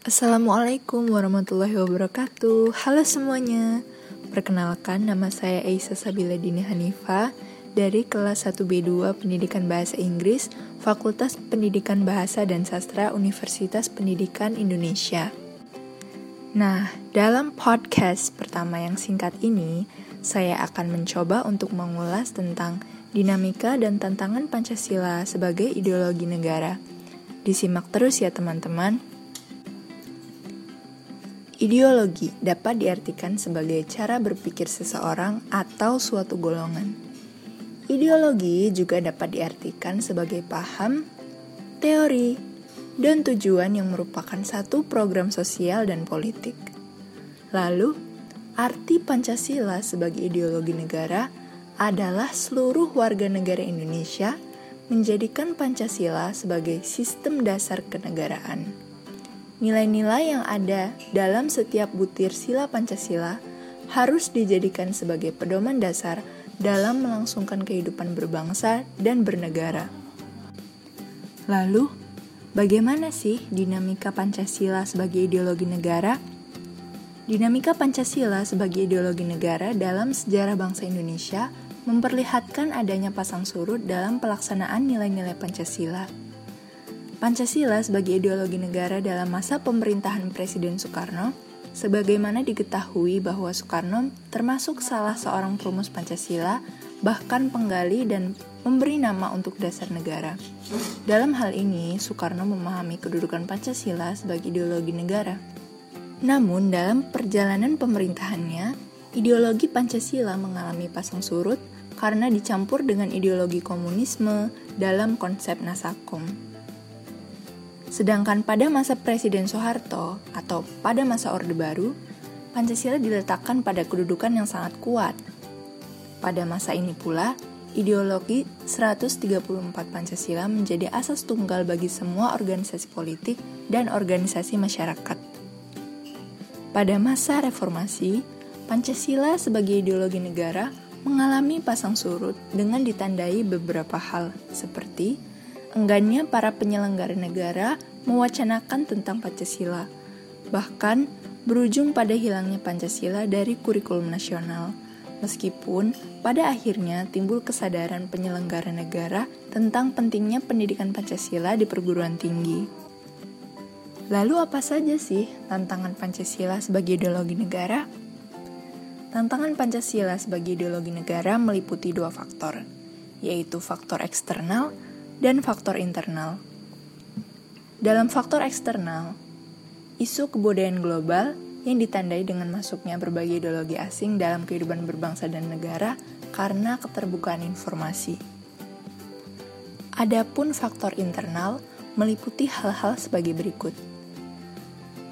Assalamualaikum warahmatullahi wabarakatuh. Halo semuanya. Perkenalkan nama saya Aisyah Sabila Dini Hanifa Dari kelas 1B2 Pendidikan Bahasa Inggris Fakultas Pendidikan Bahasa dan Sastra Universitas Pendidikan Indonesia. Nah, dalam podcast pertama yang singkat ini Saya akan mencoba untuk mengulas tentang dinamika dan tantangan Pancasila sebagai ideologi negara. Disimak terus ya teman-teman Ideologi dapat diartikan sebagai cara berpikir seseorang atau suatu golongan. Ideologi juga dapat diartikan sebagai paham, teori, dan tujuan yang merupakan satu program sosial dan politik. Lalu, arti Pancasila sebagai ideologi negara adalah seluruh warga negara Indonesia menjadikan Pancasila sebagai sistem dasar kenegaraan. Nilai-nilai yang ada dalam setiap butir sila Pancasila harus dijadikan sebagai pedoman dasar dalam melangsungkan kehidupan berbangsa dan bernegara. Lalu, bagaimana sih dinamika Pancasila sebagai ideologi negara? Dinamika Pancasila sebagai ideologi negara dalam sejarah bangsa Indonesia memperlihatkan adanya pasang surut dalam pelaksanaan nilai-nilai Pancasila Pancasila sebagai ideologi negara dalam masa pemerintahan Presiden Soekarno, sebagaimana diketahui bahwa Soekarno termasuk salah seorang perumus Pancasila, bahkan penggali dan memberi nama untuk dasar negara. Dalam hal ini, Soekarno memahami kedudukan Pancasila sebagai ideologi negara. Namun, dalam perjalanan pemerintahannya, ideologi Pancasila mengalami pasang surut karena dicampur dengan ideologi komunisme dalam konsep Nasakom. Sedangkan pada masa Presiden Soeharto atau pada masa Orde Baru, Pancasila diletakkan pada kedudukan yang sangat kuat. Pada masa ini pula, ideologi 134 Pancasila menjadi asas tunggal bagi semua organisasi politik dan organisasi masyarakat. Pada masa reformasi, Pancasila sebagai ideologi negara mengalami pasang surut dengan ditandai beberapa hal seperti enggannya para penyelenggara negara mewacanakan tentang Pancasila, bahkan berujung pada hilangnya Pancasila dari kurikulum nasional. Meskipun pada akhirnya timbul kesadaran penyelenggara negara tentang pentingnya pendidikan Pancasila di perguruan tinggi. Lalu apa saja sih tantangan Pancasila sebagai ideologi negara? Tantangan Pancasila sebagai ideologi negara meliputi dua faktor, yaitu faktor eksternal dan faktor internal. Dalam faktor eksternal, isu kebudayaan global yang ditandai dengan masuknya berbagai ideologi asing dalam kehidupan berbangsa dan negara karena keterbukaan informasi. Adapun faktor internal meliputi hal-hal sebagai berikut.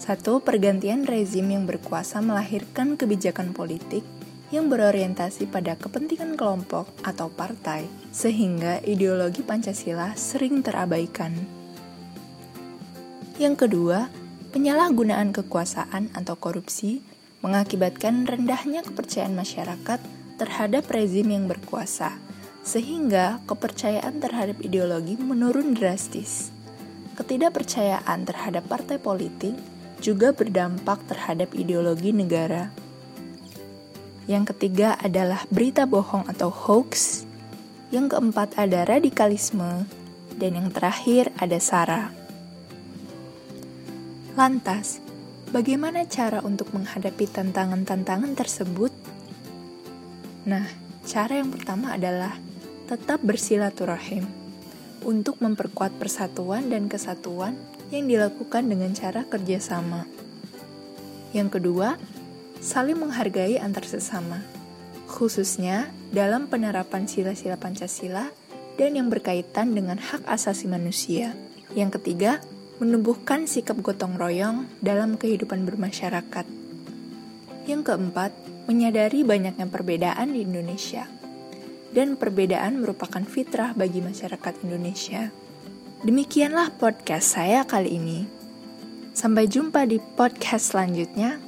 Satu, pergantian rezim yang berkuasa melahirkan kebijakan politik yang berorientasi pada kepentingan kelompok atau partai, sehingga ideologi Pancasila sering terabaikan. Yang kedua, penyalahgunaan kekuasaan atau korupsi mengakibatkan rendahnya kepercayaan masyarakat terhadap rezim yang berkuasa, sehingga kepercayaan terhadap ideologi menurun drastis. Ketidakpercayaan terhadap partai politik juga berdampak terhadap ideologi negara. Yang ketiga adalah berita bohong atau hoax. Yang keempat ada radikalisme. Dan yang terakhir ada SARA. Lantas, bagaimana cara untuk menghadapi tantangan-tantangan tersebut? Nah, cara yang pertama adalah tetap bersilaturahim untuk memperkuat persatuan dan kesatuan yang dilakukan dengan cara kerjasama. Yang kedua, saling menghargai antar sesama, khususnya dalam penerapan sila-sila Pancasila dan yang berkaitan dengan hak asasi manusia. Yang ketiga, menumbuhkan sikap gotong royong dalam kehidupan bermasyarakat. Yang keempat, menyadari banyaknya perbedaan di Indonesia. Dan perbedaan merupakan fitrah bagi masyarakat Indonesia. Demikianlah podcast saya kali ini. Sampai jumpa di podcast selanjutnya.